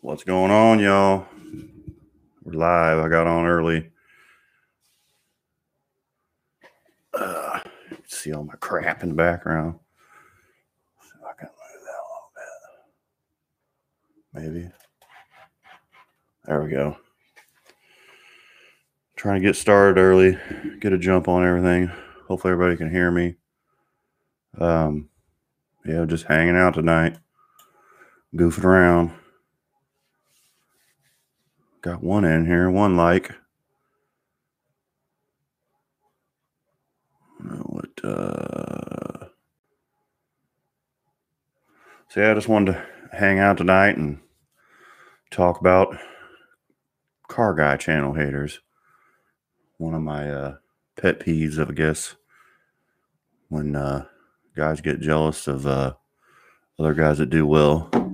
What's going on, y'all? We're live. I got on early. Uh, see all my crap in the background. See if I can move that a little bit. Maybe. There we go. Trying to get started early, get a jump on everything. Hopefully, everybody can hear me. Um, yeah, just hanging out tonight, goofing around. Got one in here, one like. What? Uh... So yeah, I just wanted to hang out tonight and talk about car guy channel haters. One of my uh, pet peeves, I guess, when uh, guys get jealous of uh, other guys that do well.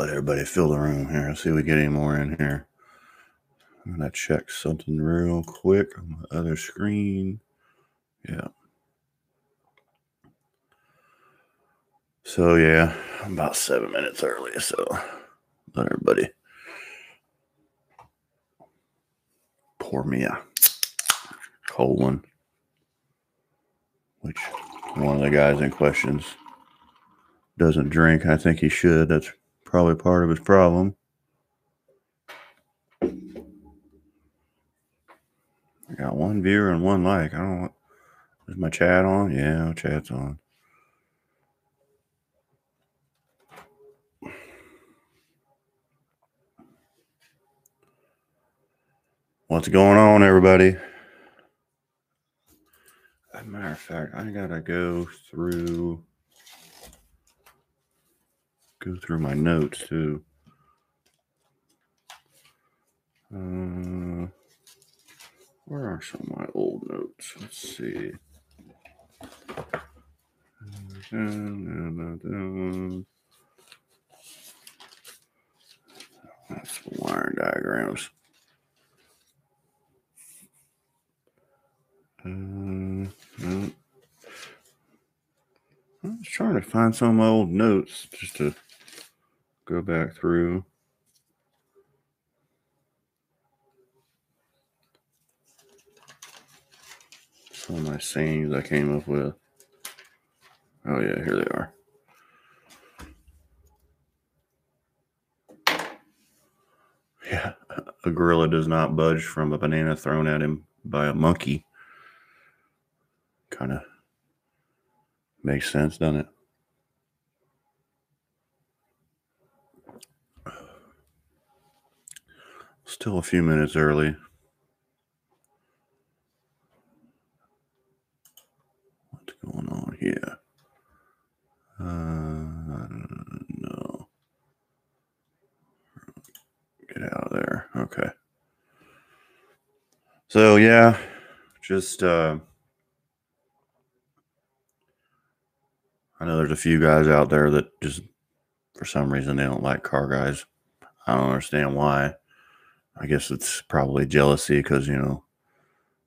Let everybody fill the room here. Let's see if we get any more in here. I'm gonna check something real quick on my other screen. Yeah. So yeah, I'm about seven minutes early, so let everybody pour me a cold one. Which one of the guys in questions doesn't drink. I think he should. That's probably part of his problem. I got one viewer and one like. I don't know. Is my chat on? Yeah, chat's on. What's going on, everybody? As a matter of fact, I gotta go through go through my notes too. Uh, where are some of my old notes? Let's see. That's the wire diagrams. Uh. I was trying to find some old notes just to go back through. Some of my sayings I came up with. Oh, yeah, here they are. Yeah, a gorilla does not budge from a banana thrown at him by a monkey. Kind of makes sense, doesn't it? Still a few minutes early. What's going on here? Uh, no. Get out of there. Okay. So, yeah, just, uh, I know there's a few guys out there that just, for some reason, they don't like car guys. I don't understand why. I guess it's probably jealousy because you know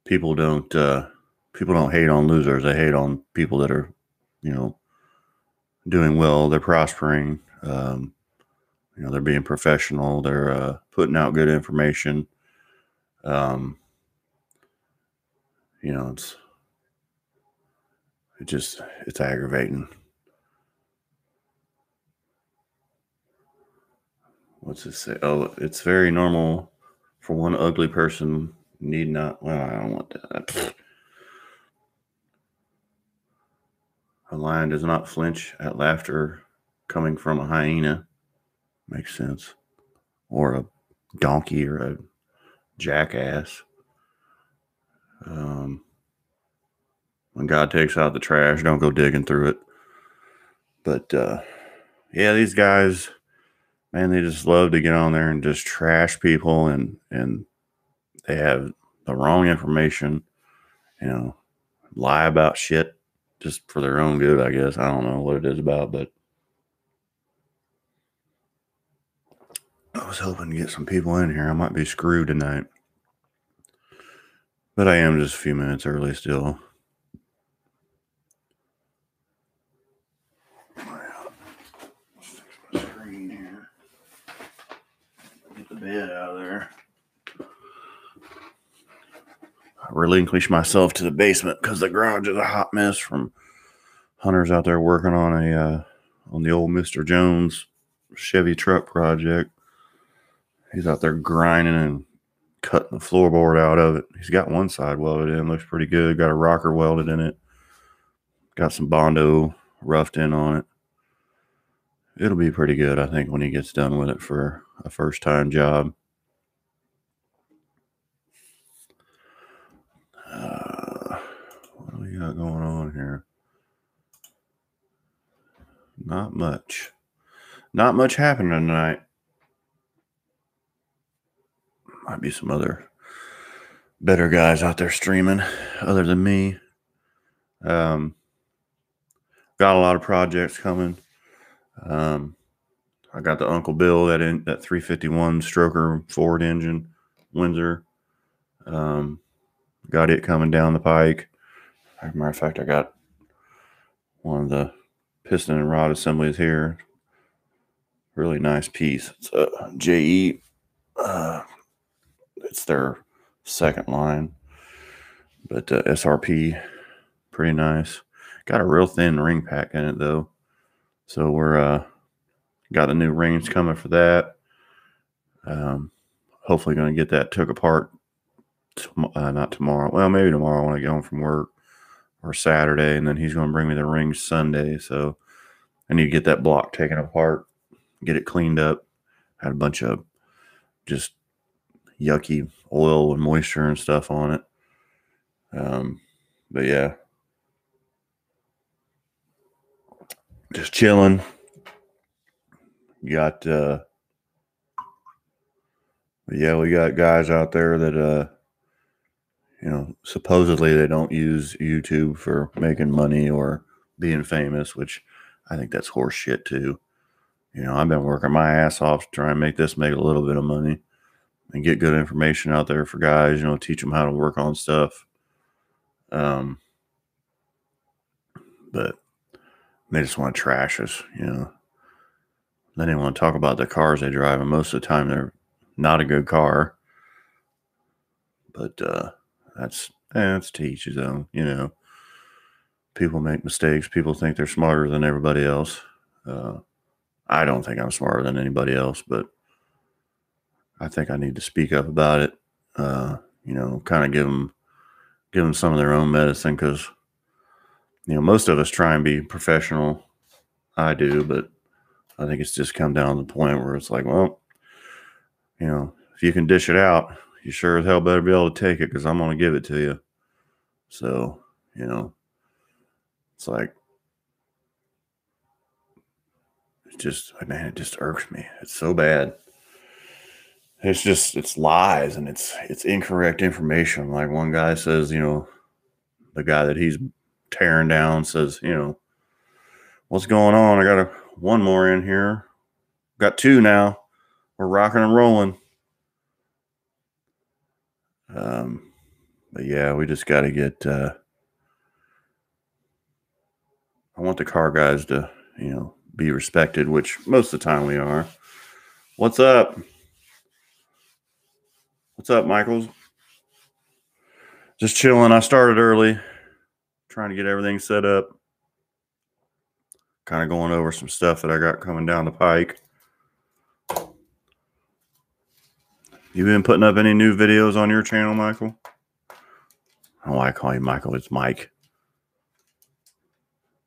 people don't uh, people don't hate on losers. They hate on people that are you know doing well. They're prospering. Um, you know they're being professional. They're uh, putting out good information. Um, you know it's it just it's aggravating. What's it say? Oh, it's very normal for one ugly person need not well i don't want that. A lion does not flinch at laughter coming from a hyena. Makes sense. Or a donkey or a jackass. Um, when god takes out the trash don't go digging through it. But uh, yeah these guys man, they just love to get on there and just trash people and and they have the wrong information, you know, lie about shit just for their own good, I guess. I don't know what it is about, but I was hoping to get some people in here. I might be screwed tonight. But I am just a few minutes early still. Head out of there. I relinquish myself to the basement because the garage is a hot mess from hunters out there working on a uh, on the old Mister Jones Chevy truck project. He's out there grinding and cutting the floorboard out of it. He's got one side welded in, looks pretty good. Got a rocker welded in it. Got some Bondo roughed in on it. It'll be pretty good, I think, when he gets done with it for a first time job. Uh, what do we got going on here? Not much. Not much happening tonight might be some other better guys out there streaming other than me. Um, got a lot of projects coming. Um, I got the Uncle Bill that in that 351 stroker Ford engine, Windsor. Um, got it coming down the pike. As a matter of fact, I got one of the piston and rod assemblies here. Really nice piece. It's a JE uh, it's their second line. But uh, SRP, pretty nice. Got a real thin ring pack in it though, so we're uh, got the new rings coming for that. Um, hopefully, going to get that took apart. Tom- uh, not tomorrow. Well, maybe tomorrow when I get home from work, or Saturday, and then he's going to bring me the rings Sunday. So I need to get that block taken apart, get it cleaned up. Had a bunch of just yucky oil and moisture and stuff on it. Um, but yeah, just chilling. Got, uh, yeah, we got guys out there that, uh, you know, supposedly they don't use YouTube for making money or being famous, which I think that's horse shit too. You know, I've been working my ass off to try and make this make a little bit of money and get good information out there for guys, you know, teach them how to work on stuff. Um, but they just want to trash us, you know. They didn't want to talk about the cars they drive, and most of the time they're not a good car. But uh, that's eh, that's to each his own, you know. People make mistakes. People think they're smarter than everybody else. Uh, I don't think I'm smarter than anybody else, but I think I need to speak up about it. Uh, you know, kind of give them give them some of their own medicine because you know most of us try and be professional. I do, but I think it's just come down to the point where it's like, well, you know, if you can dish it out, you sure as hell better be able to take it because I'm going to give it to you. So, you know, it's like, it just, man, it just irks me. It's so bad it's just it's lies and it's it's incorrect information. Like one guy says, you know, the guy that he's tearing down says, you know, what's going on? I got a one more in here. Got two now. We're rocking and rolling. Um, but yeah, we just got to get. Uh, I want the car guys to, you know, be respected, which most of the time we are. What's up? What's up, Michaels? Just chilling. I started early, trying to get everything set up. Kind of going over some stuff that I got coming down the pike. You been putting up any new videos on your channel, Michael? Oh, I call you Michael. It's Mike.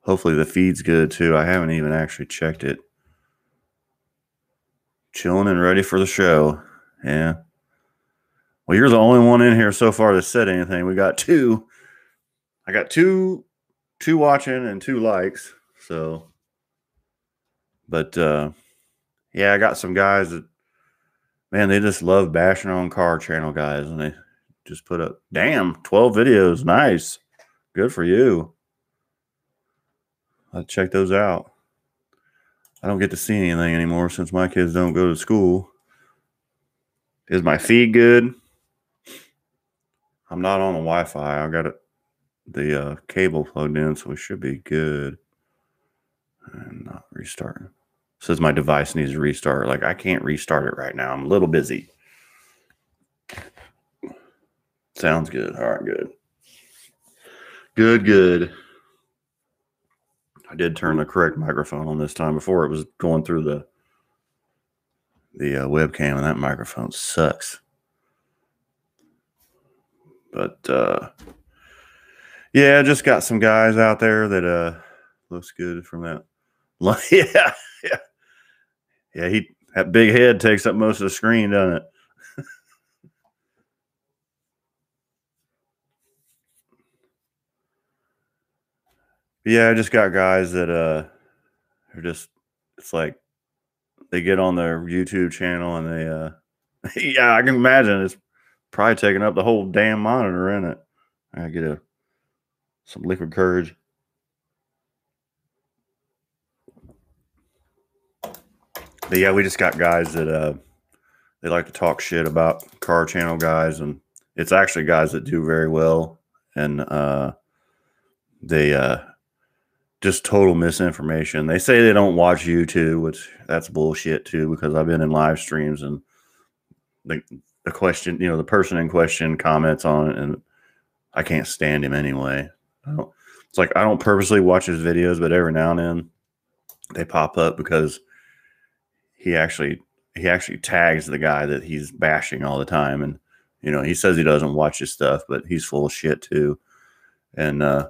Hopefully the feed's good too. I haven't even actually checked it. Chilling and ready for the show. Yeah. Well, you're the only one in here so far that said anything. We got two. I got two, two watching and two likes. So, but uh, yeah, I got some guys that, man, they just love bashing on car channel guys, and they just put up, damn, twelve videos, nice, good for you. I'll check those out. I don't get to see anything anymore since my kids don't go to school. Is my feed good? I'm not on the Wi-Fi. I got it the uh, cable plugged in, so we should be good. And not restarting. Says my device needs to restart. Like I can't restart it right now. I'm a little busy. Sounds good. All right, good. Good, good. I did turn the correct microphone on this time. Before it was going through the the uh, webcam, and that microphone sucks. But uh, yeah, just got some guys out there that uh looks good from that. yeah, yeah, yeah. He that big head takes up most of the screen, doesn't it? yeah, I just got guys that uh are just it's like they get on their YouTube channel and they uh yeah, I can imagine it's probably taking up the whole damn monitor in it. I get a some liquid courage. But yeah, we just got guys that uh they like to talk shit about car channel guys and it's actually guys that do very well and uh they uh just total misinformation. They say they don't watch YouTube, which that's bullshit too, because I've been in live streams and the, the question, you know, the person in question comments on it and I can't stand him anyway. It's like I don't purposely watch his videos, but every now and then they pop up because he actually he actually tags the guy that he's bashing all the time. And you know he says he doesn't watch his stuff but he's full of shit too. And uh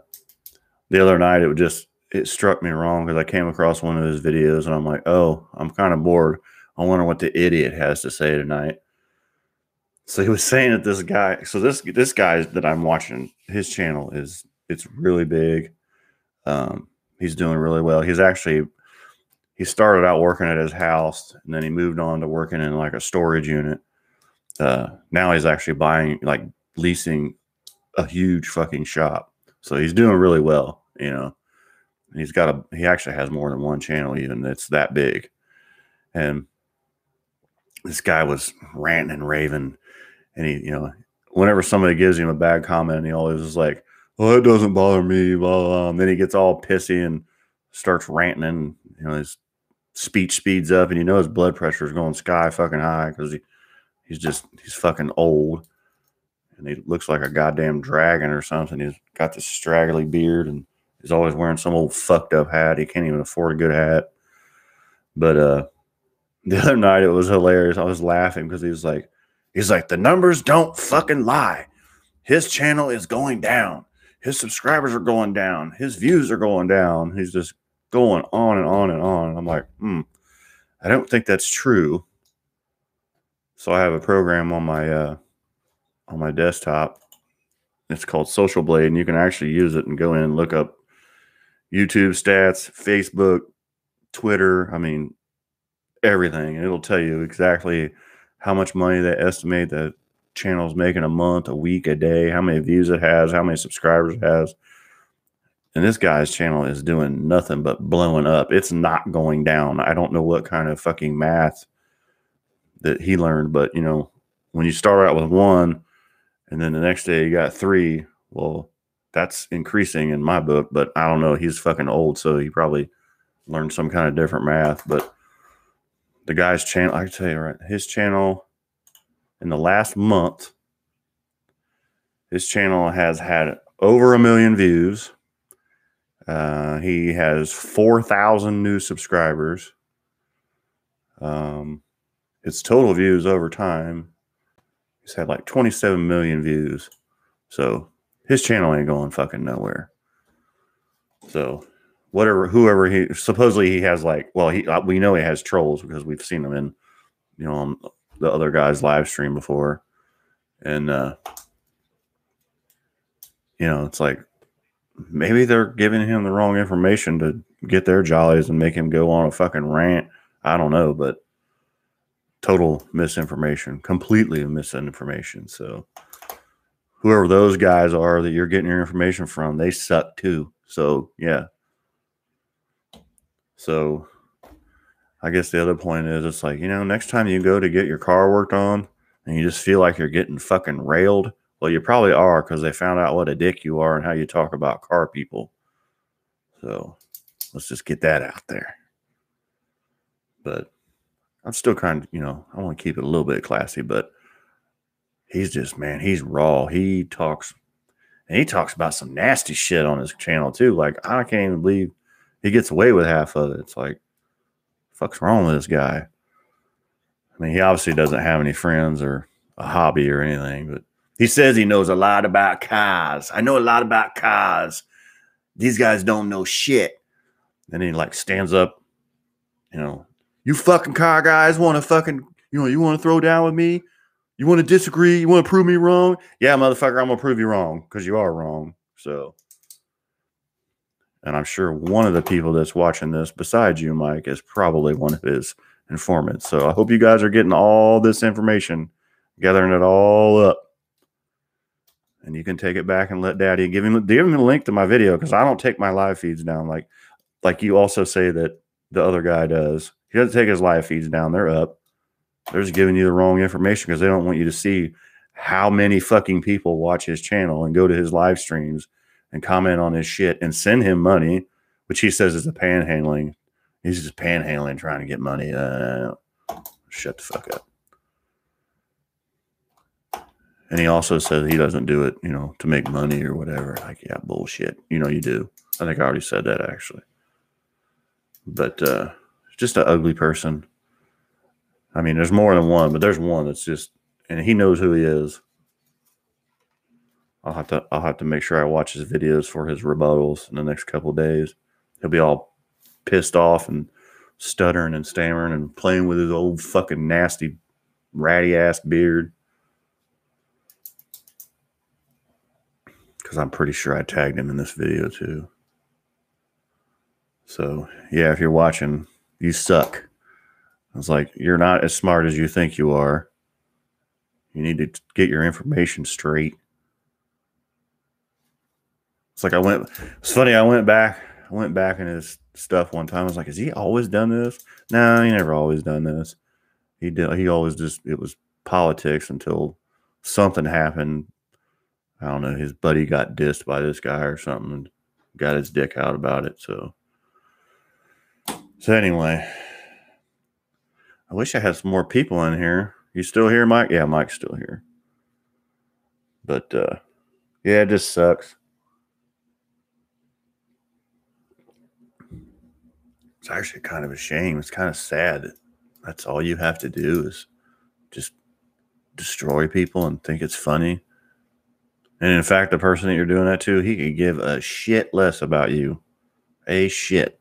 the other night it just it struck me wrong because i came across one of his videos and i'm like oh i'm kind of bored. I wonder what the idiot has to say tonight. So he was saying that this guy so this this guy that i'm watching his channel is it's really big um he's doing really well he's actually he started out working at his house and then he moved on to working in like a storage unit. Uh, now he's actually buying, like leasing a huge fucking shop. So he's doing really well, you know. He's got a, he actually has more than one channel, even that's that big. And this guy was ranting and raving. And he, you know, whenever somebody gives him a bad comment, he always is like, "Oh, it doesn't bother me." Blah, blah. And then he gets all pissy and starts ranting, and you know, his speech speeds up, and you know his blood pressure is going sky fucking high because he, he's just he's fucking old, and he looks like a goddamn dragon or something. He's got this straggly beard, and he's always wearing some old fucked up hat. He can't even afford a good hat. But uh, the other night it was hilarious. I was laughing because he was like, he's like, the numbers don't fucking lie. His channel is going down. His subscribers are going down. His views are going down. He's just going on and on and on. I'm like, hmm, I don't think that's true. So I have a program on my uh, on my desktop. It's called Social Blade, and you can actually use it and go in and look up YouTube stats, Facebook, Twitter. I mean, everything. and It'll tell you exactly how much money they estimate the channel's making a month, a week, a day, how many views it has, how many subscribers it has and this guy's channel is doing nothing but blowing up. It's not going down. I don't know what kind of fucking math that he learned, but you know, when you start out with one and then the next day you got three, well, that's increasing in my book, but I don't know. He's fucking old, so he probably learned some kind of different math. But the guy's channel, I can tell you right, his channel in the last month, his channel has had over a million views uh, he has 4,000 new subscribers. Um, its total views over time, he's had like 27 million views. So his channel ain't going fucking nowhere. So whatever, whoever he supposedly he has like, well, he uh, we know he has trolls because we've seen them in, you know, on the other guy's live stream before, and uh, you know, it's like maybe they're giving him the wrong information to get their jollies and make him go on a fucking rant. I don't know, but total misinformation, completely misinformation. So whoever those guys are that you're getting your information from, they suck too. So yeah. So I guess the other point is it's like, you know, next time you go to get your car worked on and you just feel like you're getting fucking railed, well, you probably are because they found out what a dick you are and how you talk about car people. So let's just get that out there. But I'm still kind of, you know, I want to keep it a little bit classy, but he's just man, he's raw. He talks and he talks about some nasty shit on his channel too. Like I can't even believe he gets away with half of it. It's like, fuck's wrong with this guy? I mean, he obviously doesn't have any friends or a hobby or anything, but he says he knows a lot about cars. I know a lot about cars. These guys don't know shit. Then he like stands up, you know, you fucking car guys want to fucking, you know, you want to throw down with me? You want to disagree? You want to prove me wrong? Yeah, motherfucker, I'm gonna prove you wrong because you are wrong. So, and I'm sure one of the people that's watching this, besides you, Mike, is probably one of his informants. So I hope you guys are getting all this information, gathering it all up, and you can take it back and let Daddy give him give him a link to my video because I don't take my live feeds down like like you also say that the other guy does. He doesn't take his live feeds down; they're up. They're just giving you the wrong information because they don't want you to see how many fucking people watch his channel and go to his live streams and comment on his shit and send him money, which he says is a panhandling. He's just panhandling, trying to get money. Uh, shut the fuck up. And he also says he doesn't do it, you know, to make money or whatever. Like, yeah, bullshit. You know, you do. I think I already said that actually. But uh, just an ugly person. I mean, there's more than one, but there's one that's just, and he knows who he is. I'll have to, I'll have to make sure I watch his videos for his rebuttals in the next couple days. He'll be all pissed off and stuttering and stammering and playing with his old fucking nasty, ratty ass beard. Because I'm pretty sure I tagged him in this video too. So, yeah, if you're watching, you suck. It's like you're not as smart as you think you are. You need to get your information straight. It's like I went. It's funny. I went back. I went back in his stuff one time. I was like, "Has he always done this?" No, he never always done this. He did. He always just it was politics until something happened. I don't know. His buddy got dissed by this guy or something, and got his dick out about it. So, so anyway, I wish I had some more people in here. You still here, Mike? Yeah, Mike's still here. But uh yeah, it just sucks. It's actually kind of a shame. It's kind of sad that that's all you have to do is just destroy people and think it's funny. And in fact, the person that you're doing that to, he could give a shit less about you. A shit.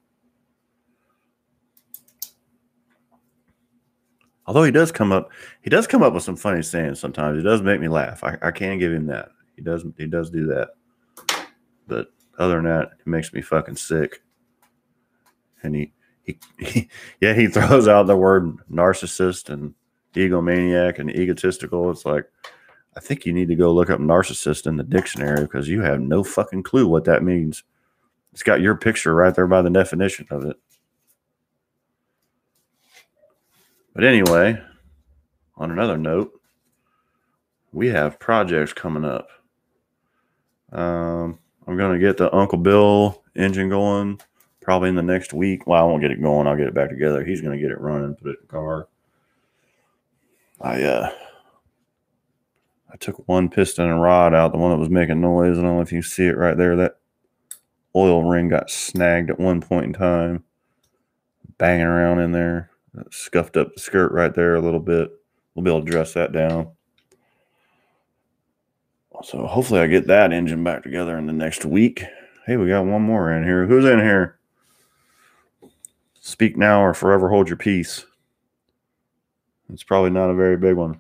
Although he does come up, he does come up with some funny sayings sometimes. He does make me laugh. I, I can give him that. He does he does do that. But other than that, it makes me fucking sick. And he, he, he yeah, he throws out the word narcissist and egomaniac and egotistical. It's like I think you need to go look up narcissist in the dictionary because you have no fucking clue what that means. It's got your picture right there by the definition of it. But anyway, on another note, we have projects coming up. Um, I'm going to get the Uncle Bill engine going probably in the next week. Well, I won't get it going. I'll get it back together. He's going to get it running, put it in the car. I uh, I took one piston and rod out, the one that was making noise. I don't know if you see it right there. That oil ring got snagged at one point in time, banging around in there scuffed up the skirt right there a little bit. We'll be able to dress that down. So hopefully I get that engine back together in the next week. Hey, we got one more in here. Who's in here? Speak now or forever hold your peace. It's probably not a very big one.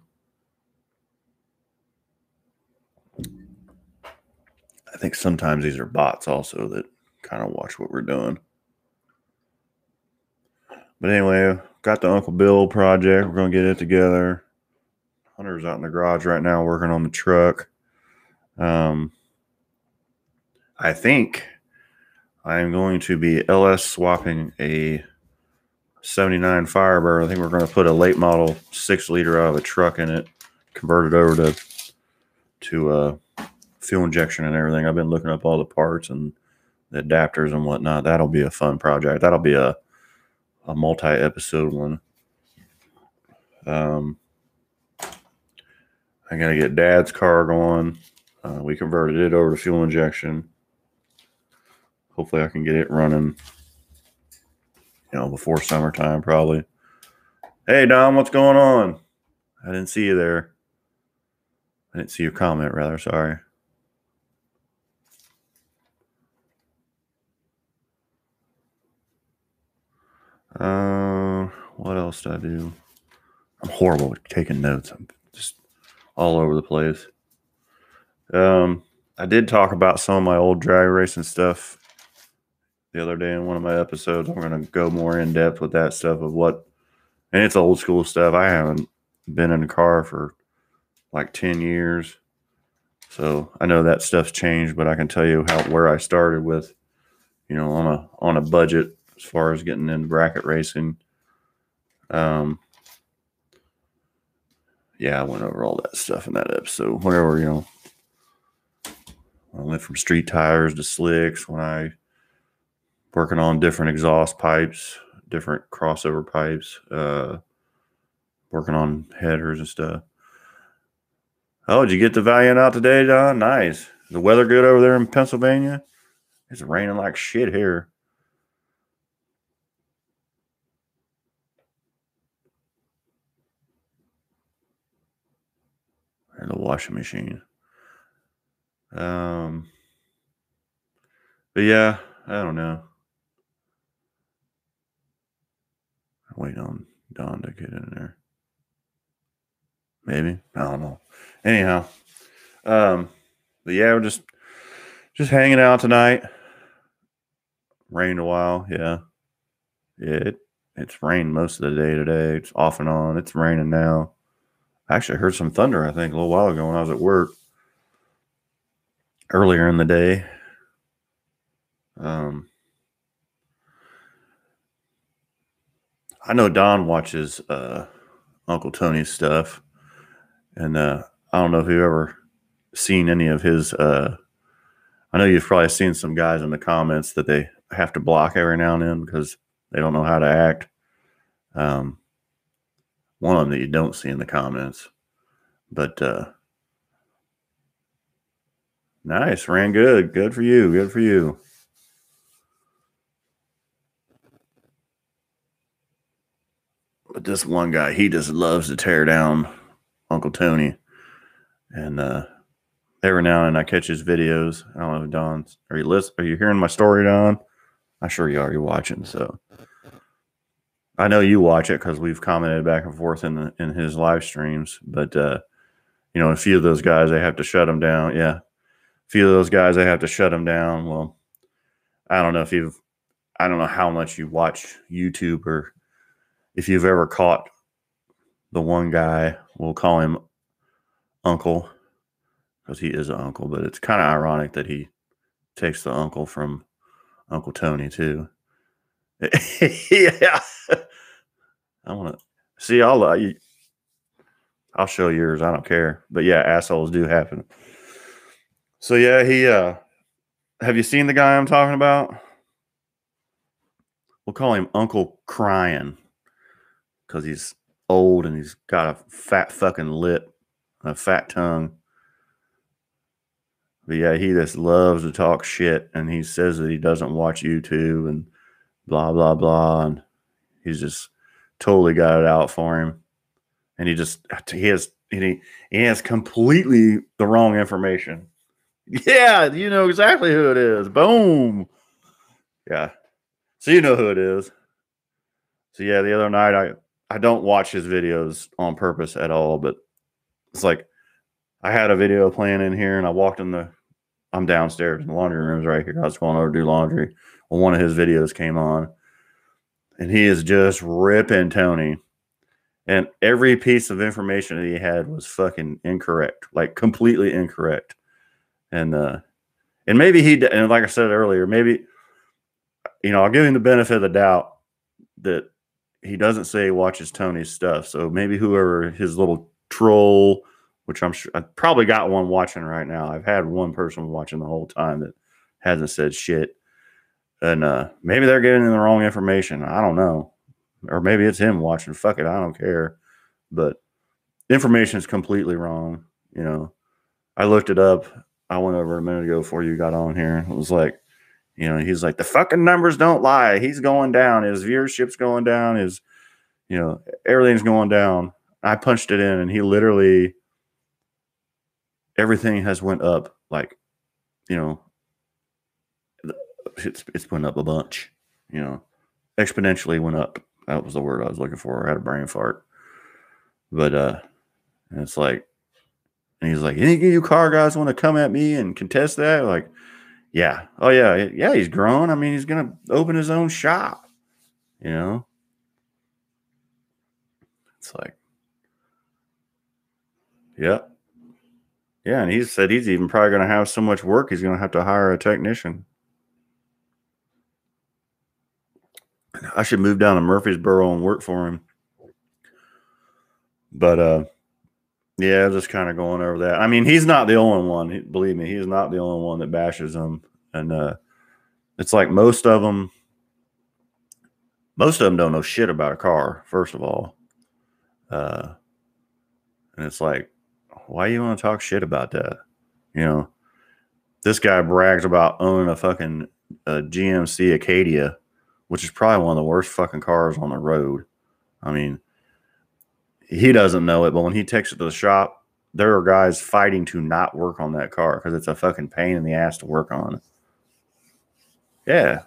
I think sometimes these are bots also that kind of watch what we're doing. But anyway, got the Uncle Bill project. We're going to get it together. Hunter's out in the garage right now working on the truck. Um, I think I'm going to be LS swapping a 79 Firebird. I think we're going to put a late model six liter out of a truck in it, convert it over to to uh, fuel injection and everything. I've been looking up all the parts and the adapters and whatnot. That'll be a fun project. That'll be a a multi-episode one. Um, I got to get dad's car going. Uh, we converted it over to fuel injection. Hopefully, I can get it running, you know, before summertime, probably. Hey, Dom, what's going on? I didn't see you there. I didn't see your comment, rather. Sorry. Uh, what else did I do? I'm horrible at taking notes. I'm just all over the place. Um, I did talk about some of my old drag racing stuff the other day in one of my episodes. I'm going to go more in depth with that stuff of what, and it's old school stuff. I haven't been in a car for like 10 years. So I know that stuff's changed, but I can tell you how where I started with, you know, on a on a budget as far as getting into bracket racing. Um, yeah, I went over all that stuff in that episode. Whatever, you know, I went from street tires to slicks when I working on different exhaust pipes, different crossover pipes, uh, working on headers and stuff. Oh, did you get the Valiant out today, Don? Nice. The weather good over there in Pennsylvania? It's raining like shit here. And the washing machine. Um, but yeah, I don't know. Wait on Don to get in there. Maybe I don't know. Anyhow, um, but yeah, we're just just hanging out tonight. Rained a while, yeah. It, it's rained most of the day today. It's off and on. It's raining now. I actually heard some thunder, I think, a little while ago when I was at work earlier in the day. Um, I know Don watches uh, Uncle Tony's stuff, and uh, I don't know if you've ever seen any of his. Uh, I know you've probably seen some guys in the comments that they have to block every now and then because they don't know how to act. Um, one of them that you don't see in the comments, but uh, nice, ran good, good for you, good for you. But this one guy, he just loves to tear down Uncle Tony. And uh every now and then I catch his videos. I don't know, Don's are you listening? are you hearing my story, Don? I'm sure you are. You're watching, so I know you watch it because we've commented back and forth in the, in his live streams. But uh, you know, a few of those guys they have to shut them down. Yeah, a few of those guys they have to shut them down. Well, I don't know if you've, I don't know how much you watch YouTube or if you've ever caught the one guy, we'll call him Uncle because he is an uncle, but it's kind of ironic that he takes the uncle from Uncle Tony too. yeah, I want to see. I'll uh, you, I'll show yours. I don't care, but yeah, assholes do happen. So yeah, he. uh Have you seen the guy I'm talking about? We'll call him Uncle Crying because he's old and he's got a fat fucking lip, a fat tongue. But yeah, he just loves to talk shit, and he says that he doesn't watch YouTube and blah blah blah, and he's just totally got it out for him, and he just he has he he has completely the wrong information. Yeah, you know exactly who it is. Boom. Yeah, so you know who it is. So yeah, the other night I I don't watch his videos on purpose at all, but it's like I had a video playing in here and I walked in the I'm downstairs and the laundry room's right here. I was going over to do laundry. Well, one of his videos came on and he is just ripping Tony. And every piece of information that he had was fucking incorrect, like completely incorrect. And uh and maybe he and like I said earlier, maybe you know, I'll give him the benefit of the doubt that he doesn't say he watches Tony's stuff. So maybe whoever his little troll, which I'm sure I probably got one watching right now. I've had one person watching the whole time that hasn't said shit. And uh, maybe they're giving him the wrong information. I don't know. Or maybe it's him watching. Fuck it. I don't care. But information is completely wrong. You know, I looked it up. I went over a minute ago before you got on here. It was like, you know, he's like, the fucking numbers don't lie. He's going down. His viewership's going down. His, you know, everything's going down. I punched it in and he literally, everything has went up like, you know, it's, it's went up a bunch, you know, exponentially went up. That was the word I was looking for. I had a brain fart. But, uh, it's like, and he's like, any of you car guys want to come at me and contest that? Like, yeah. Oh, yeah. Yeah, he's grown. I mean, he's to open his own shop, you know? It's like, yep. Yeah. yeah, and he said he's even probably going to have so much work, he's going to have to hire a technician. I should move down to Murfreesboro and work for him. But uh yeah, just kind of going over that. I mean, he's not the only one. believe me, he's not the only one that bashes him. And uh, it's like most of them, most of them don't know shit about a car. First of all, uh, and it's like, why you want to talk shit about that? You know, this guy brags about owning a fucking uh, GMC Acadia, which is probably one of the worst fucking cars on the road. I mean, he doesn't know it, but when he takes it to the shop, there are guys fighting to not work on that car because it's a fucking pain in the ass to work on. Yeah,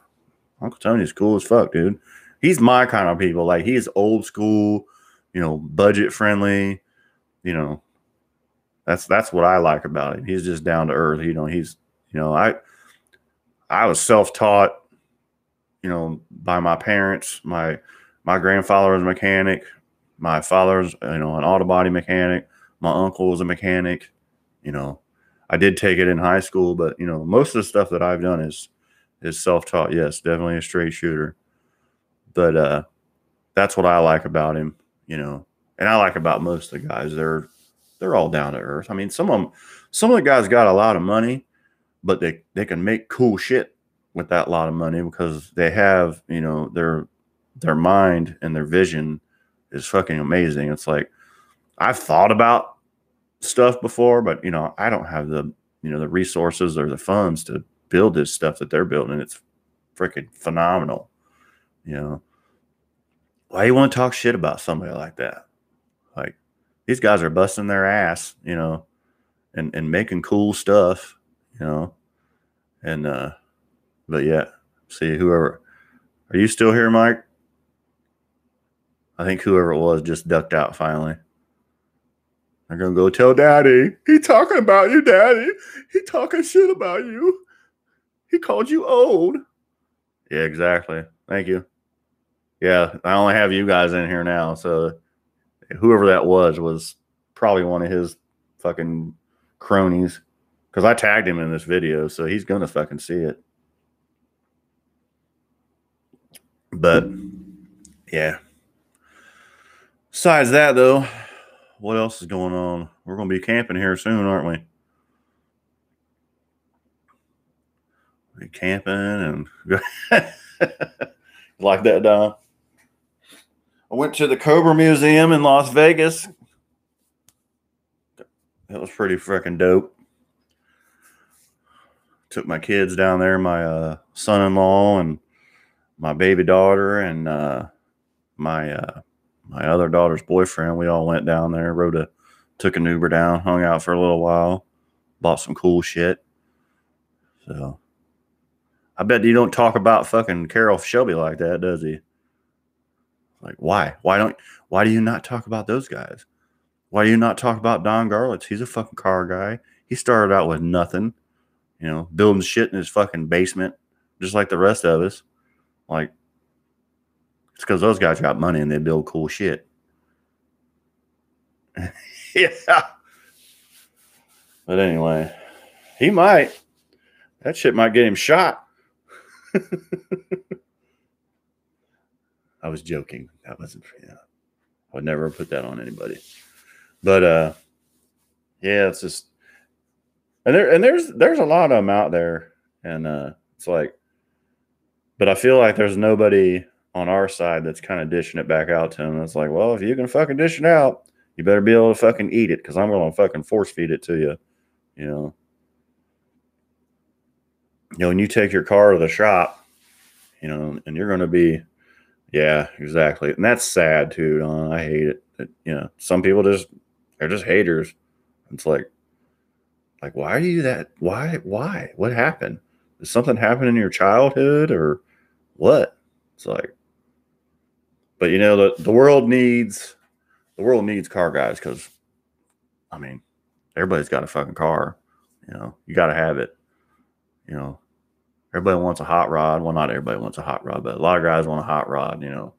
Uncle Tony's cool as fuck, dude. He's my kind of people. Like he's old school, you know, budget friendly. You know, that's that's what I like about him. He's just down to earth. You know, he's you know I I was self taught, you know, by my parents. My my grandfather was a mechanic. My father's, you know, an auto body mechanic. My uncle was a mechanic. You know, I did take it in high school, but you know, most of the stuff that I've done is is self taught. Yes, definitely a straight shooter. But uh, that's what I like about him. You know, and I like about most of the guys. They're they're all down to earth. I mean, some of them, some of the guys got a lot of money, but they they can make cool shit with that lot of money because they have you know their their mind and their vision is fucking amazing. It's like I've thought about stuff before, but you know, I don't have the you know the resources or the funds to build this stuff that they're building. It's freaking phenomenal. You know, why you want to talk shit about somebody like that? Like these guys are busting their ass, you know, and and making cool stuff, you know, and uh, but yeah, see whoever. Are you still here, Mike? I think whoever it was just ducked out finally. I'm gonna go tell daddy. He talking about you, daddy. He talking shit about you. He called you old. Yeah, exactly. Thank you. Yeah, I only have you guys in here now, so whoever that was was probably one of his fucking cronies. Because I tagged him in this video, so he's gonna fucking see it. But yeah. Besides that, though, what else is going on? We're going to be camping here soon, aren't we? Be camping and like that, Don. I went to the Cobra Museum in Las Vegas. That was pretty freaking dope. Took my kids down there, my uh, son-in-law and my baby daughter, and uh, my uh, my other daughter's boyfriend. We all went down there, rode a, took an Uber down, hung out for a little while, bought some cool shit. So I bet you don't talk about fucking Carroll Shelby like that, does he? Like why? Why don't? Why do you not talk about those guys? Why do you not talk about Don Garlits? He's a fucking car guy. He started out with nothing, you know, building shit in his fucking basement, just like the rest of us. Like it's because those guys got money and they build cool shit. yeah. But anyway, he might. That shit might get him shot. I was joking. That wasn't, yeah. I would never put that on anybody. But uh yeah, it's just and there and there's there's a lot of them out there. And uh it's like but I feel like there's nobody on our side that's kind of dishing it back out to him. It's like, well, if you can fucking dish it out, you better be able to fucking eat it because I'm going to fucking force feed it to you. You know, you know, when you take your car to the shop, you know, and you're going to be, yeah, exactly. And that's sad too. Don. I hate it. it. You know, some people just, they're just haters. It's like, like, why are you that? Why, why? What happened? Did something happen in your childhood or what? It's like, but you know, the, the world needs, the world needs car guys because, I mean, everybody's got a fucking car. You know, you got to have it. You know, everybody wants a hot rod. Well, not everybody wants a hot rod, but a lot of guys want a hot rod. You know,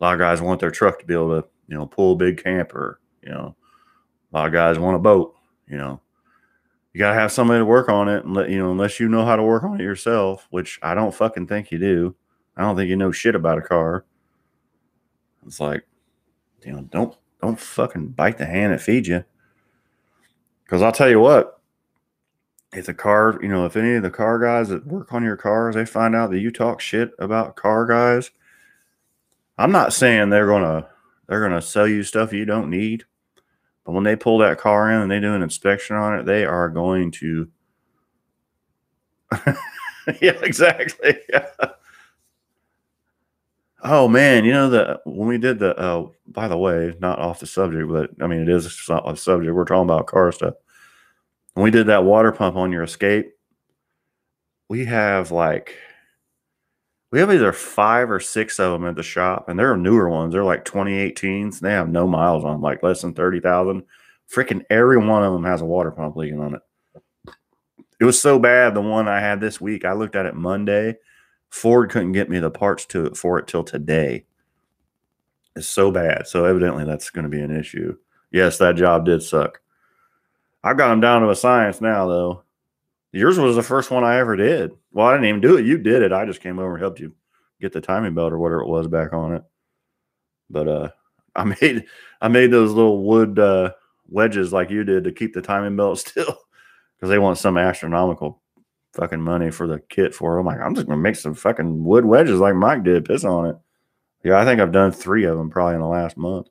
a lot of guys want their truck to be able to, you know, pull a big camper. You know, a lot of guys want a boat. You know, you got to have somebody to work on it and let you know, unless you know how to work on it yourself, which I don't fucking think you do. I don't think you know shit about a car. It's like, you know, don't don't fucking bite the hand that feeds you. Because I'll tell you what, if the car, you know, if any of the car guys that work on your cars, they find out that you talk shit about car guys, I'm not saying they're gonna they're gonna sell you stuff you don't need, but when they pull that car in and they do an inspection on it, they are going to. yeah, exactly. Yeah. Oh man, you know that when we did the uh by the way, not off the subject, but I mean it is the subject. We're talking about car stuff. When we did that water pump on your escape, we have like we have either five or six of them at the shop, and they're newer ones. They're like 2018s. They have no miles on them, like less than 30,000. Freaking every one of them has a water pump leaking on it. It was so bad. The one I had this week, I looked at it Monday Ford couldn't get me the parts to it for it till today. It's so bad. So evidently that's going to be an issue. Yes, that job did suck. I've got them down to a science now, though. Yours was the first one I ever did. Well, I didn't even do it. You did it. I just came over and helped you get the timing belt or whatever it was back on it. But uh I made I made those little wood uh wedges like you did to keep the timing belt still because they want some astronomical fucking money for the kit for. I'm like, I'm just gonna make some fucking wood wedges like Mike did. Piss on it. Yeah, I think I've done three of them probably in the last month.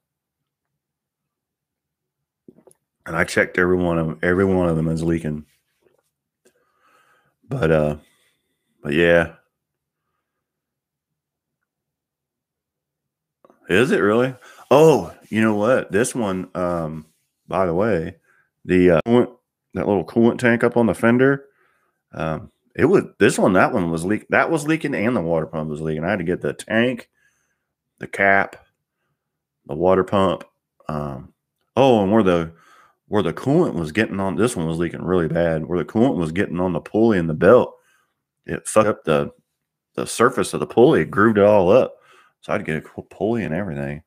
And I checked every one of them. Every one of them is leaking. But uh, but yeah. Is it really? Oh, you know what? This one, um, by the way, the uh, that little coolant tank up on the fender um, it was this one, that one was leak. That was leaking, and the water pump was leaking. I had to get the tank, the cap, the water pump. Um, oh, and where the where the coolant was getting on, this one was leaking really bad. Where the coolant was getting on the pulley and the belt, it fucked up the the surface of the pulley, it grooved it all up. So I had to get a pulley and everything.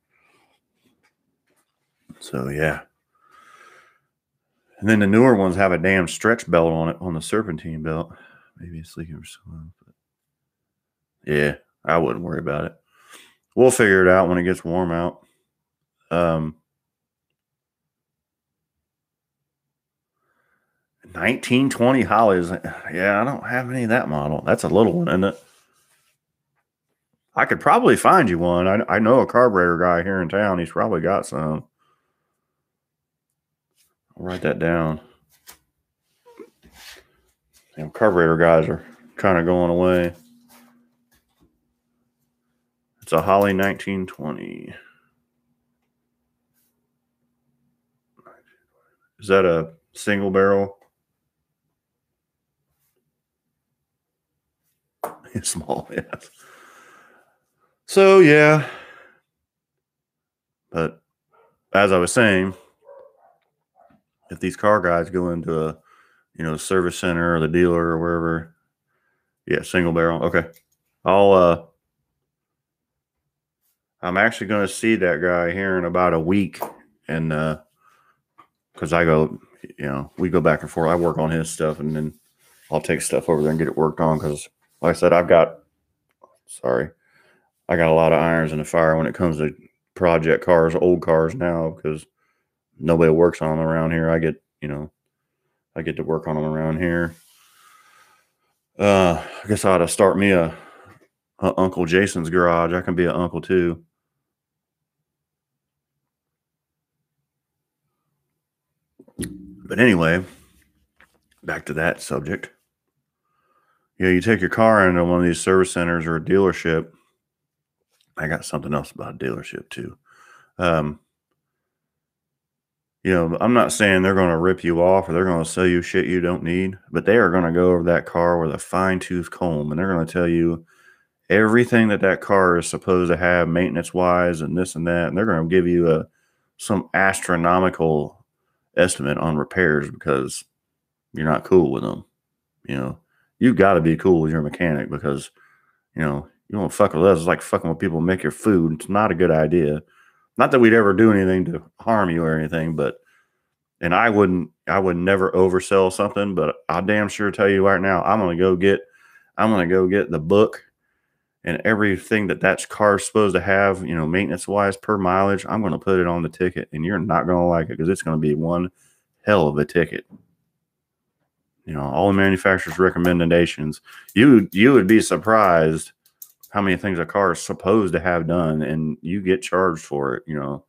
So yeah. And then the newer ones have a damn stretch belt on it on the serpentine belt. Maybe it's leaking or something. But yeah, I wouldn't worry about it. We'll figure it out when it gets warm out. Um, 1920 Holleys. Yeah, I don't have any of that model. That's a little one, isn't it? I could probably find you one. I, I know a carburetor guy here in town. He's probably got some. I'll write that down. Know, carburetor guys are kind of going away. It's a Holley 1920. Is that a single barrel? It's small, yes. So yeah. But as I was saying, if these car guys go into a you know service center or the dealer or wherever yeah single barrel okay. I'll uh i'm actually going to see that guy here in about a week and uh because i go you know we go back and forth. I work on his stuff and then i'll take stuff over there and get it worked on because like i said i've got sorry i got a lot of irons in the fire when it comes to project cars old cars now because nobody works on them around here. I get, you know, I get to work on them around here. Uh, I guess I ought to start me a, a Uncle Jason's garage. I can be an uncle too. But anyway, back to that subject. Yeah, you take your car into one of these service centers or a dealership. I got something else about a dealership too. Um, you know, I'm not saying they're going to rip you off or they're going to sell you shit you don't need, but they are going to go over that car with a fine tooth comb and they're going to tell you everything that that car is supposed to have maintenance wise and this and that. And they're going to give you a some astronomical estimate on repairs because you're not cool with them. You know, you got to be cool with your mechanic because, you know, you don't fuck with us. It's like fucking with people make your food. It's not a good idea. Not that we'd ever do anything to harm you or anything, but and I wouldn't I would never oversell something, but I damn sure tell you right now, I'm gonna go get I'm gonna go get the book and everything that that car's supposed to have, you know, maintenance wise per mileage. I'm gonna put it on the ticket, and you're not gonna like it because it's gonna be one hell of a ticket. You know, all the manufacturer's recommendations. You you would be surprised how many things a car is supposed to have done and you get charged for it you know?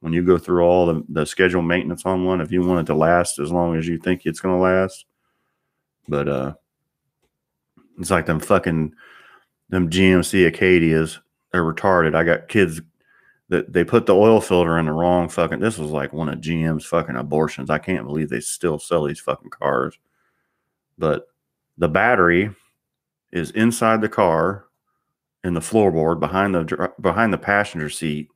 When you go through all the, the scheduled maintenance on one if you want it to last as long as you think it's going to last but uh it's like them fucking them gmc acadias they're retarded. I got kids that they put the oil filter in the wrong fucking this was like one of gm's fucking abortions. I can't believe they still sell these fucking cars. But the battery is inside the car in the floorboard behind the behind the passenger seat.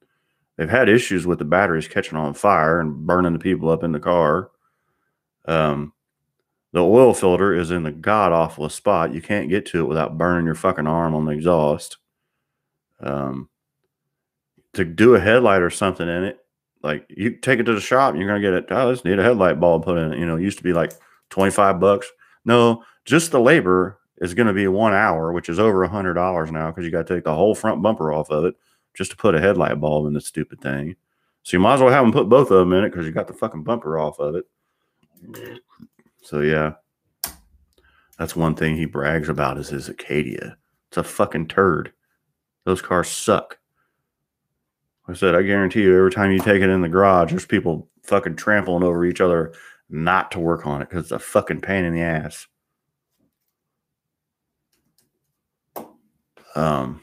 They've had issues with the batteries catching on fire and burning the people up in the car. Um, the oil filter is in the god awful spot. You can't get to it without burning your fucking arm on the exhaust. Um, to do a headlight or something in it, like you take it to the shop, you're gonna get it. Oh, I just need a headlight bulb put in it. You know, it used to be like 25 bucks. No, just the labor is going to be one hour, which is over a hundred dollars now because you got to take the whole front bumper off of it just to put a headlight bulb in this stupid thing. So you might as well have them put both of them in it because you got the fucking bumper off of it. So yeah, that's one thing he brags about is his Acadia. It's a fucking turd. Those cars suck. I said, I guarantee you, every time you take it in the garage, there's people fucking trampling over each other not to work on it because it's a fucking pain in the ass. Um,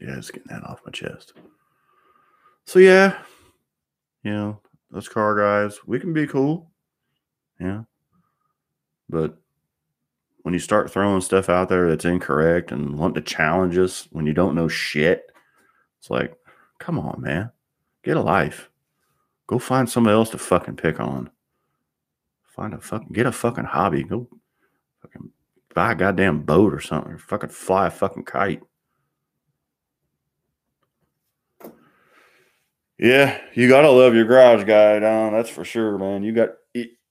yeah, just getting that off my chest. So yeah, you know, those car guys, we can be cool. Yeah. But when you start throwing stuff out there that's incorrect and want to challenge us when you don't know shit, it's like, come on, man. Get a life. Go find somebody else to fucking pick on. Find a fucking get a fucking hobby. Go buy a goddamn boat or something. Fucking fly a fucking kite. Yeah, you gotta love your garage guy, Don. That's for sure, man. You got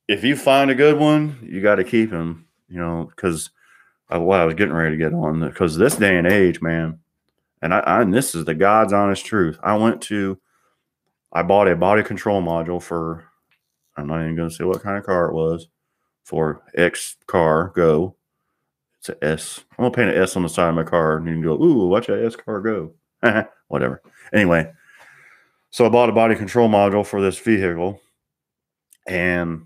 if you find a good one, you got to keep him. You know, because well, I was getting ready to get on because this day and age, man, and I, I and this is the God's honest truth. I went to, I bought a body control module for, I'm not even going to say what kind of car it was, for X car go, it's an S. I'm gonna paint an S on the side of my car, and you can go, "Ooh, watch that S car go." Whatever. Anyway, so I bought a body control module for this vehicle, and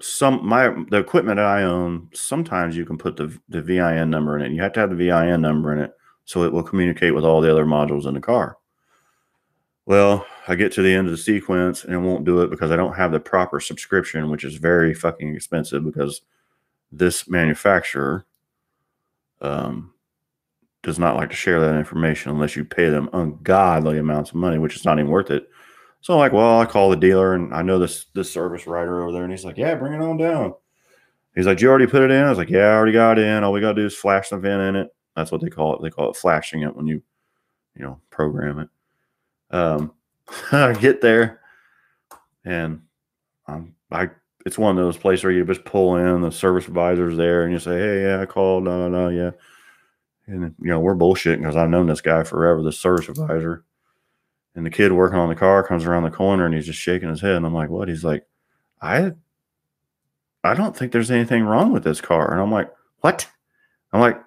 some my the equipment that I own. Sometimes you can put the the VIN number in it. You have to have the VIN number in it so it will communicate with all the other modules in the car. Well, I get to the end of the sequence and it won't do it because I don't have the proper subscription, which is very fucking expensive because this manufacturer um, does not like to share that information unless you pay them ungodly amounts of money, which is not even worth it. So I'm like, well, I call the dealer and I know this this service writer over there, and he's like, yeah, bring it on down. He's like, you already put it in? I was like, yeah, I already got it in. All we gotta do is flash the VIN in it. That's what they call it. They call it flashing it when you, you know, program it. Um, I get there, and I'm I it's one of those places where you just pull in the service advisor's there and you say, Hey, yeah, I called. No, no, yeah. And, you know, we're bullshitting because I've known this guy forever, the service advisor. And the kid working on the car comes around the corner and he's just shaking his head. And I'm like, What? He's like, I, I don't think there's anything wrong with this car. And I'm like, What? I'm like,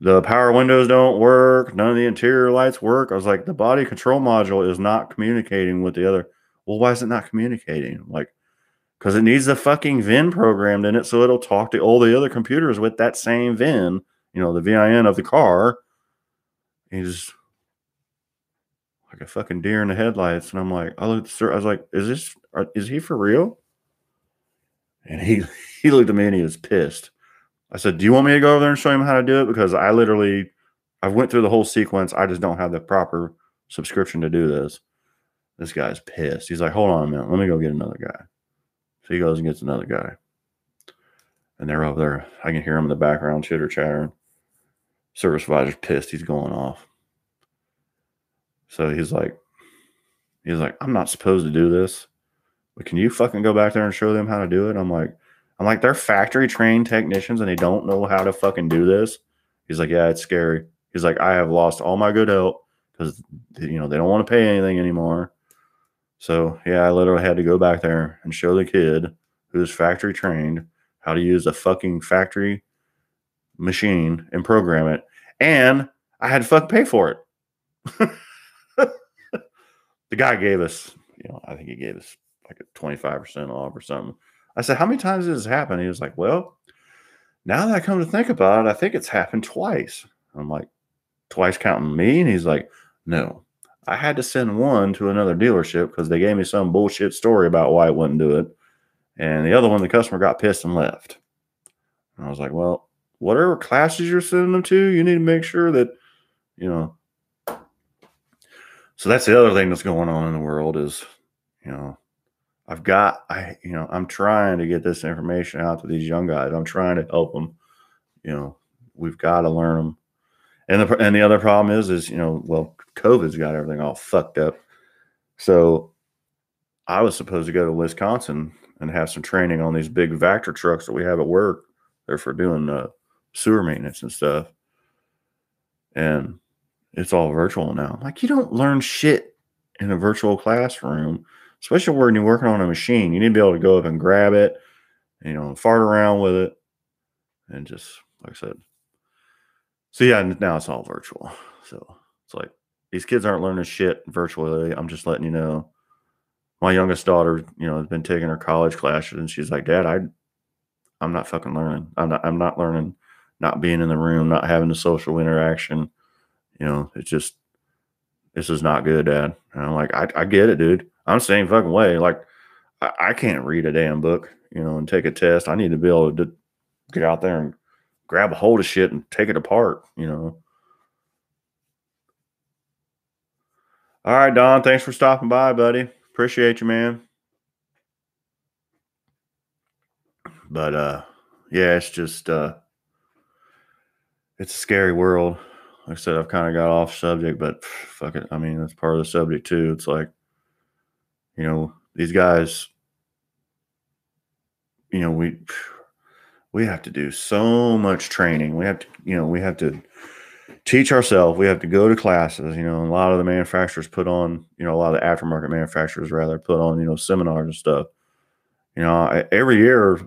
the power windows don't work. None of the interior lights work. I was like, the body control module is not communicating with the other. Well, why is it not communicating? I'm like, because it needs the fucking VIN programmed in it so it'll talk to all the other computers with that same VIN, you know, the VIN of the car. He's like a fucking deer in the headlights. And I'm like, I looked, sir, I was like, is this, are, is he for real? And he, he looked at me and he was pissed. I said, do you want me to go over there and show him how to do it? Because I literally, I've went through the whole sequence. I just don't have the proper subscription to do this. This guy's pissed. He's like, hold on a minute. Let me go get another guy. So he goes and gets another guy. And they're over there. I can hear him in the background chitter chattering. Service advisor's pissed. He's going off. So he's like, he's like, I'm not supposed to do this, but can you fucking go back there and show them how to do it? I'm like, I'm like, they're factory trained technicians and they don't know how to fucking do this. He's like, yeah, it's scary. He's like, I have lost all my good help because you know they don't want to pay anything anymore. So yeah, I literally had to go back there and show the kid who's factory trained how to use a fucking factory machine and program it. And I had to fucking pay for it. the guy gave us, you know, I think he gave us like a 25% off or something. I said, How many times has this happened? He was like, Well, now that I come to think about it, I think it's happened twice. I'm like, Twice counting me? And he's like, No, I had to send one to another dealership because they gave me some bullshit story about why it wouldn't do it. And the other one, the customer got pissed and left. And I was like, well, whatever classes you're sending them to, you need to make sure that, you know. So that's the other thing that's going on in the world is, you know, I've got, I, you know, I'm trying to get this information out to these young guys. I'm trying to help them. You know, we've got to learn them. And the and the other problem is, is you know, well, COVID's got everything all fucked up. So I was supposed to go to Wisconsin and have some training on these big Vactor trucks that we have at work. They're for doing uh, sewer maintenance and stuff. And it's all virtual now. Like you don't learn shit in a virtual classroom, especially when you're working on a machine. You need to be able to go up and grab it, you know, and fart around with it, and just like I said. So yeah, now it's all virtual. So it's like these kids aren't learning shit virtually. I'm just letting you know. My youngest daughter, you know, has been taking her college classes, and she's like, "Dad, I, I'm not fucking learning. I'm not. I'm not learning. Not being in the room, not having the social interaction. You know, it's just this is not good, Dad." And I'm like, "I, I get it, dude. I'm the same fucking way. Like, I, I can't read a damn book, you know, and take a test. I need to be able to get out there and grab a hold of shit and take it apart, you know." All right, Don. Thanks for stopping by, buddy. Appreciate you, man. But uh yeah, it's just uh it's a scary world. Like I said, I've kind of got off subject, but fuck it. I mean, that's part of the subject too. It's like, you know, these guys, you know, we we have to do so much training. We have to, you know, we have to teach ourselves. We have to go to classes. You know, a lot of the manufacturers put on, you know, a lot of the aftermarket manufacturers rather put on, you know, seminars and stuff. You know, every year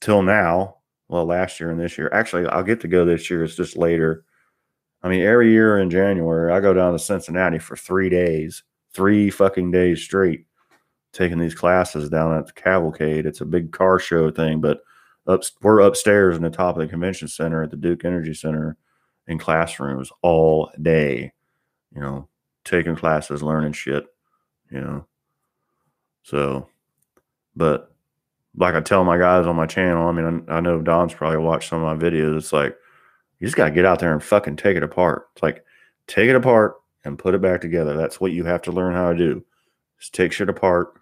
till now, well, last year and this year, actually, I'll get to go this year. It's just later. I mean, every year in January, I go down to Cincinnati for three days, three fucking days straight, taking these classes down at the Cavalcade. It's a big car show thing, but up, we're upstairs in the top of the convention center at the Duke Energy Center in classrooms all day, you know, taking classes, learning shit, you know. So, but like I tell my guys on my channel, I mean, I, I know Don's probably watched some of my videos. It's like, you just got to get out there and fucking take it apart. It's like, take it apart and put it back together. That's what you have to learn how to do. Just take shit apart,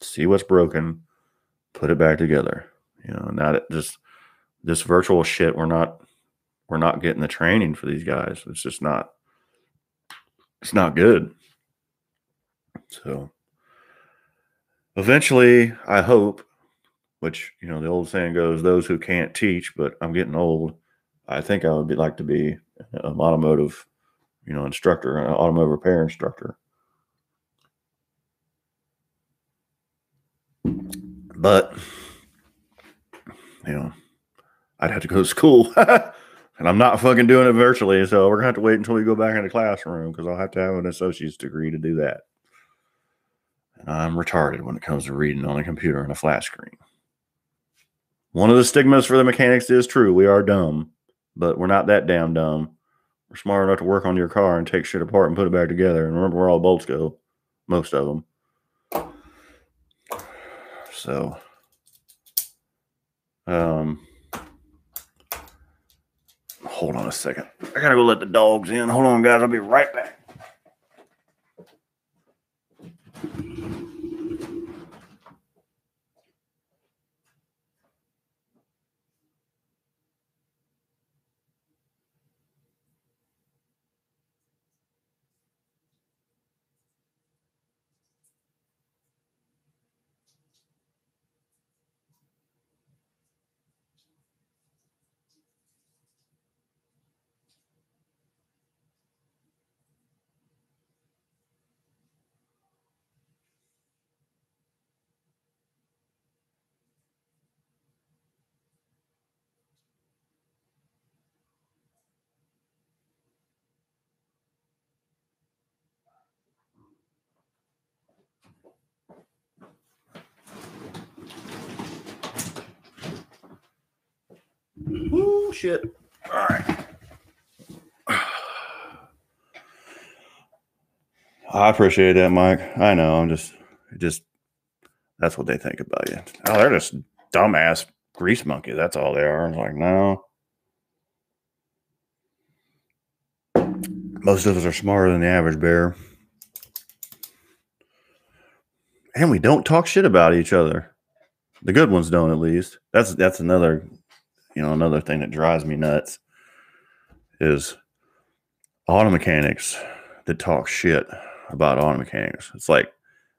see what's broken, put it back together. You know, not just this virtual shit. We're not we're not getting the training for these guys. It's just not it's not good. So eventually, I hope, which you know, the old saying goes, those who can't teach, but I'm getting old. I think I would be like to be an automotive, you know, instructor, an automotive repair instructor. But you know, I'd have to go to school. And I'm not fucking doing it virtually. So we're to have to wait until we go back in the classroom because I'll have to have an associate's degree to do that. I'm retarded when it comes to reading on a computer and a flat screen. One of the stigmas for the mechanics is true. We are dumb, but we're not that damn dumb. We're smart enough to work on your car and take shit apart and put it back together and remember where all the bolts go. Most of them. So, um, hold on a second. I gotta go let the dogs in. Hold on, guys. I'll be right back. Ooh, shit. All right. I appreciate that, Mike. I know. I'm just, just, that's what they think about you. Oh, they're just dumbass grease monkeys. That's all they are. I was like, no. Most of us are smarter than the average bear. And we don't talk shit about each other. The good ones don't, at least. That's that's another you know, another thing that drives me nuts is auto mechanics that talk shit about auto mechanics. It's like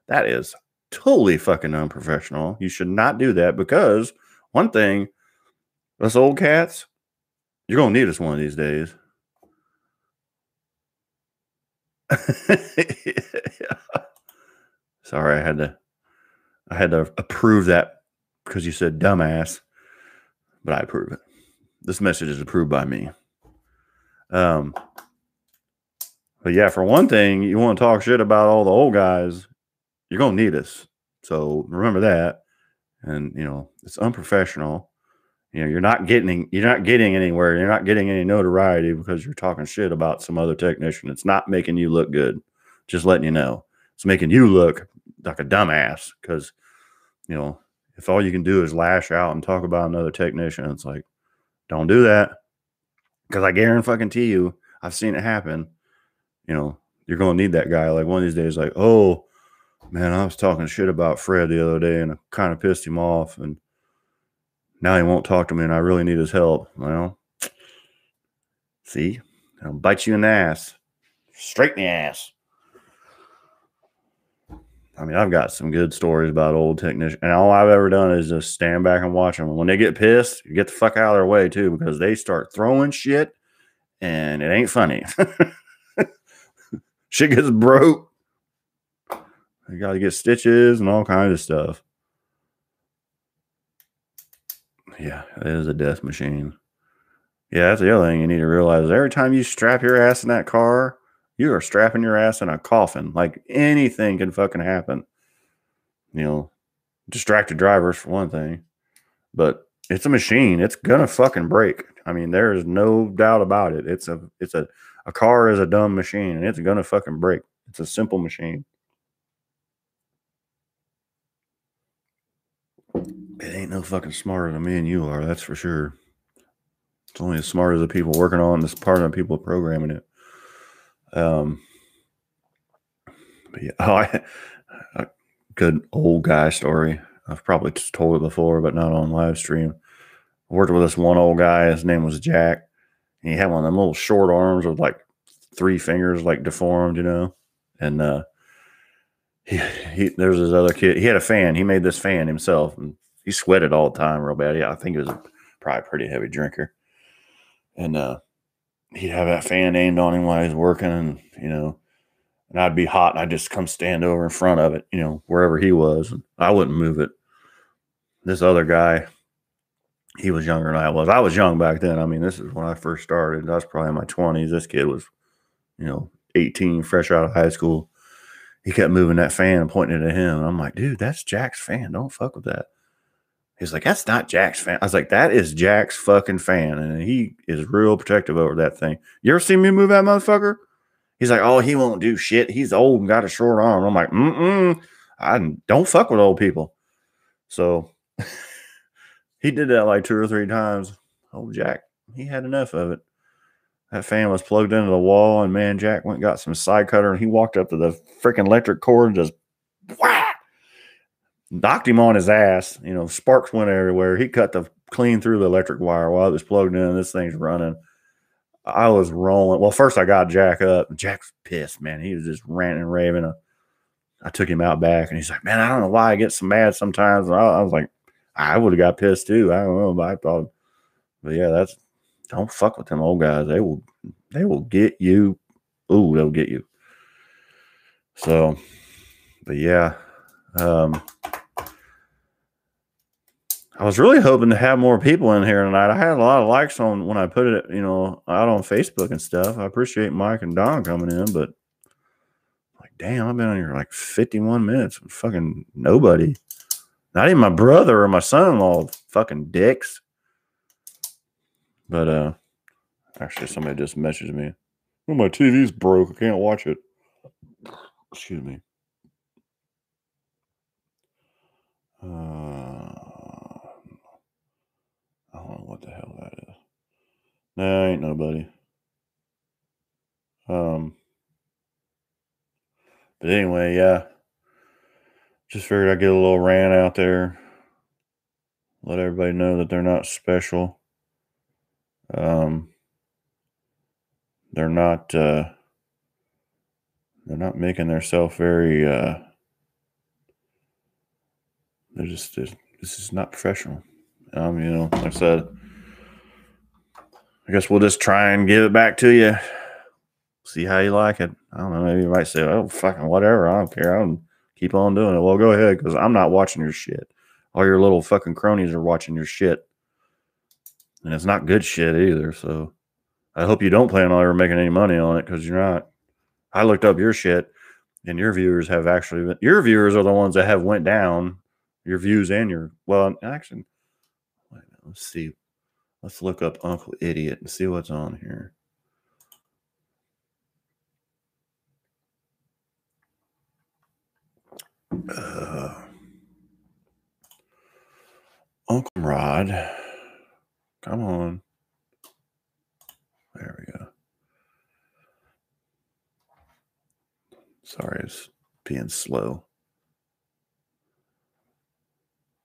that is totally fucking unprofessional. You should not do that because one thing, us old cats, you're gonna need us one of these days. Sorry, I had to I had to approve that because you said dumbass but I approve it. This message is approved by me. Um, but yeah, for one thing, you want to talk shit about all the old guys, you're gonna need us. So remember that. And you know, it's unprofessional. You know, you're not getting you're not getting anywhere. You're not getting any notoriety because you're talking shit about some other technician. It's not making you look good. Just letting you know. It's making you look like a dumbass because you know if all you can do is lash out and talk about another technician, it's like, don't do that. Because I guarantee you, I've seen it happen. You know, you're going to need that guy. Like one of these days, like, oh, man, I was talking shit about Fred the other day and I kind of pissed him off. And now he won't talk to me and I really need his help. Well, see, I'll bite you in the ass, straight in the ass. I mean, I've got some good stories about old technicians, and all I've ever done is just stand back and watch them. When they get pissed, get the fuck out of their way too, because they start throwing shit, and it ain't funny. shit gets broke. You got to get stitches and all kinds of stuff. Yeah, it is a death machine. Yeah, that's the other thing you need to realize. Every time you strap your ass in that car, you are strapping your ass in a coffin. Like anything can fucking happen. You know, distracted drivers for one thing, but it's a machine. It's gonna fucking break. I mean, there is no doubt about it. It's a it's a a car is a dumb machine and it's gonna fucking break. It's a simple machine. It ain't no fucking smarter than me and you are, that's for sure. It's only as smart as the people working on this part of the people programming it. Um, but yeah, oh, I, a good old guy story. I've probably told it before, but not on live stream. I worked with this one old guy. His name was Jack. he had one of them little short arms with like three fingers, like deformed, you know. And uh, he, he there's this other kid. He had a fan. He made this fan himself, and he sweated all the time, real bad. Yeah, I think he was a, probably a pretty heavy drinker. And uh, he'd have that fan aimed on him while he's working, and you know, and I'd be hot, and I'd just come stand over in front of it, you know, wherever he was, and I wouldn't move it. This other guy, he was younger than I was. I was young back then. I mean, this is when I first started. I was probably in my twenties. This kid was, you know, eighteen, fresh out of high school. he kept moving that fan and pointing it at him. I'm like, dude, that's Jack's fan. Don't fuck with that. He's like, that's not Jack's fan. I was like, that is Jack's fucking fan. And he is real protective over that thing. You ever seen me move that motherfucker? He's like, oh, he won't do shit. He's old and got a short arm. I'm like, mm-mm. I don't fuck with old people. So he did that like two or three times. Old Jack, he had enough of it. That fan was plugged into the wall, and man, Jack went got some side cutter, and he walked up to the freaking electric cord and just whack, knocked him on his ass. You know, sparks went everywhere. He cut the clean through the electric wire while it was plugged in. This thing's running. I was rolling. Well, first I got Jack up. Jack's pissed, man. He was just ranting and raving. I, I took him out back, and he's like, "Man, I don't know why I get so mad sometimes." And I, I was like, "I would have got pissed too. I don't know, but I thought, but yeah, that's don't fuck with them old guys. They will they will get you. Ooh, they'll get you. So, but yeah. Um was really hoping to have more people in here tonight. I had a lot of likes on when I put it, you know, out on Facebook and stuff. I appreciate Mike and Don coming in, but like, damn, I've been on here like 51 minutes with fucking nobody. Not even my brother or my son-in-law, fucking dicks. But uh actually somebody just messaged me. Oh, my TV's broke. I can't watch it. Excuse me. Uh, I don't know what the hell that is. Nah, ain't nobody. Um, but anyway, yeah. Just figured I'd get a little rant out there. Let everybody know that they're not special. Um, they're not uh, they're not making themselves very. Uh, they're just this is not professional. Um, you know, like I said, I guess we'll just try and give it back to you. See how you like it. I don't know. Maybe you might say, "Oh, fucking whatever. I don't care. I'll keep on doing it." Well, go ahead because I'm not watching your shit. All your little fucking cronies are watching your shit and it's not good shit either. So I hope you don't plan on ever making any money on it because you're not. I looked up your shit, and your viewers have actually been, your viewers are the ones that have went down. Your views and your well, actually, let's see. Let's look up Uncle Idiot and see what's on here. Uh, Uncle Rod. Come on. There we go. Sorry, it's being slow.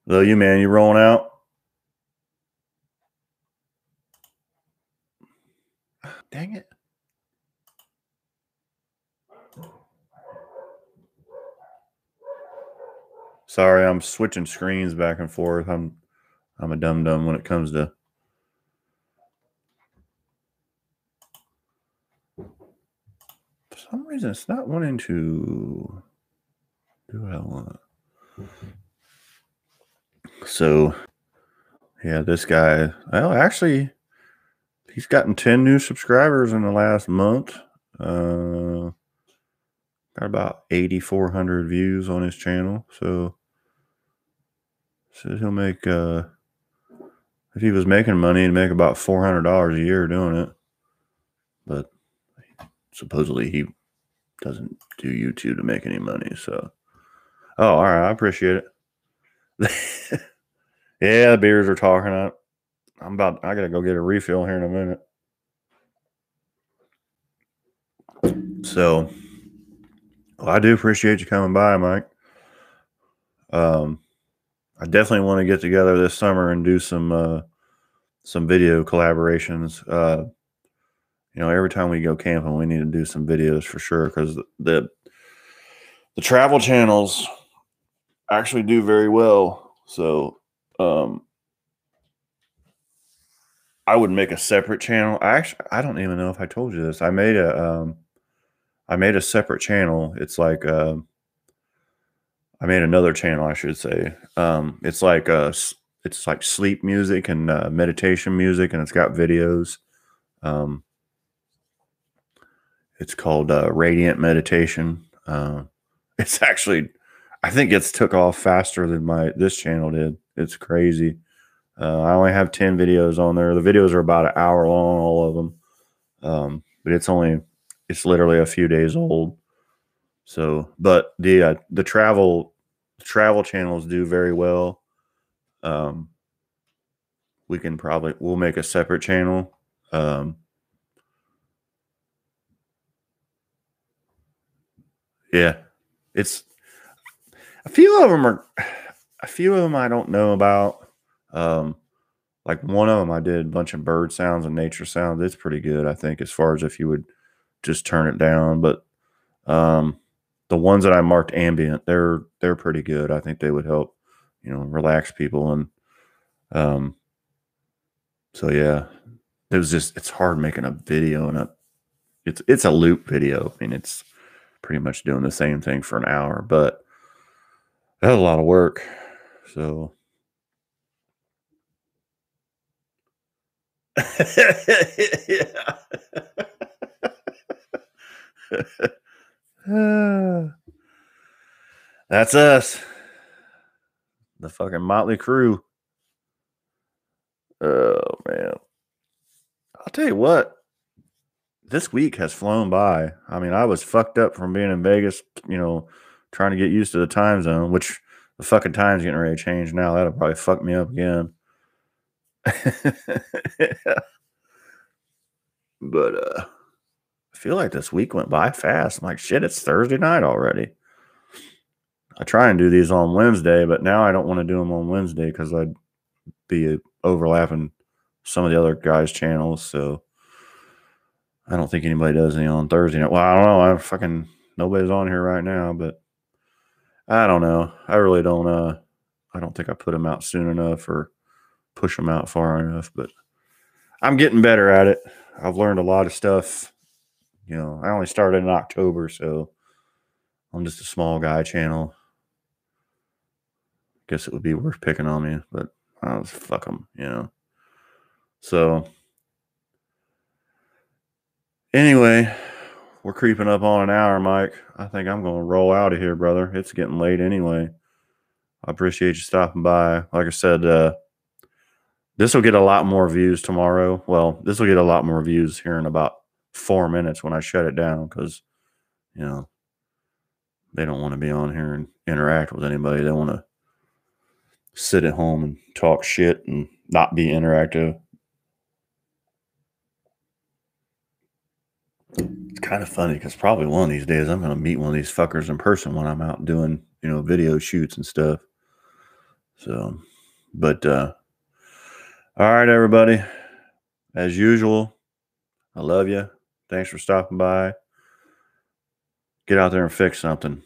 Though you man, you rolling out? Dang it. Sorry, I'm switching screens back and forth. I'm I'm a dum dum when it comes to For some reason it's not wanting to do what I want. So, yeah, this guy, well, actually, he's gotten 10 new subscribers in the last month. Uh, got about 8,400 views on his channel. So, says he'll make, uh, if he was making money, he'd make about $400 a year doing it. But supposedly he doesn't do YouTube to make any money. So, oh, all right, I appreciate it. yeah, the beers are talking up. I'm about. I gotta go get a refill here in a minute. So, well, I do appreciate you coming by, Mike. Um, I definitely want to get together this summer and do some uh, some video collaborations. Uh, you know, every time we go camping, we need to do some videos for sure because the the travel channels actually do very well. So, um, I would make a separate channel. I actually, I don't even know if I told you this. I made a, um, I made a separate channel. It's like, uh, I made another channel, I should say. Um, it's like, uh, it's like sleep music and uh, meditation music, and it's got videos. Um, it's called uh, Radiant Meditation. Uh, It's actually, I think it's took off faster than my this channel did. It's crazy. Uh, I only have 10 videos on there. The videos are about an hour long, all of them. Um, but it's only, it's literally a few days old. So, but the, uh, the travel, travel channels do very well. Um, we can probably, we'll make a separate channel. Um, yeah, it's a few of them are, a few of them I don't know about. Um, like one of them, I did a bunch of bird sounds and nature sounds. It's pretty good, I think, as far as if you would just turn it down. But um, the ones that I marked ambient, they're they're pretty good. I think they would help, you know, relax people and um. So yeah, it was just it's hard making a video and a it's it's a loop video. I mean, it's pretty much doing the same thing for an hour, but that's a lot of work. So yeah. That's us. The fucking motley crew. Oh man. I'll tell you what. This week has flown by. I mean, I was fucked up from being in Vegas, you know, trying to get used to the time zone, which the fucking time's getting ready to change now. That'll probably fuck me up again. but uh I feel like this week went by fast. I'm like, shit, it's Thursday night already. I try and do these on Wednesday, but now I don't want to do them on Wednesday because I'd be overlapping some of the other guys' channels. So I don't think anybody does any on Thursday night. Well, I don't know. I'm fucking nobody's on here right now, but I don't know. I really don't. Uh, I don't think I put them out soon enough or push them out far enough, but I'm getting better at it. I've learned a lot of stuff. You know, I only started in October, so I'm just a small guy channel. Guess it would be worth picking on me, but I was fuck them, you know. So anyway, we're creeping up on an hour, Mike. I think I'm to roll out of here, brother. It's getting late anyway. I appreciate you stopping by. Like I said, uh, this will get a lot more views tomorrow. Well, this will get a lot more views here in about four minutes when I shut it down because, you know, they don't want to be on here and interact with anybody. They want to sit at home and talk shit and not be interactive. It's kind of funny because probably one of these days I'm going to meet one of these fuckers in person when I'm out doing, you know, video shoots and stuff. So, but, uh, all right, everybody. As usual, I love you. Thanks for stopping by. Get out there and fix something.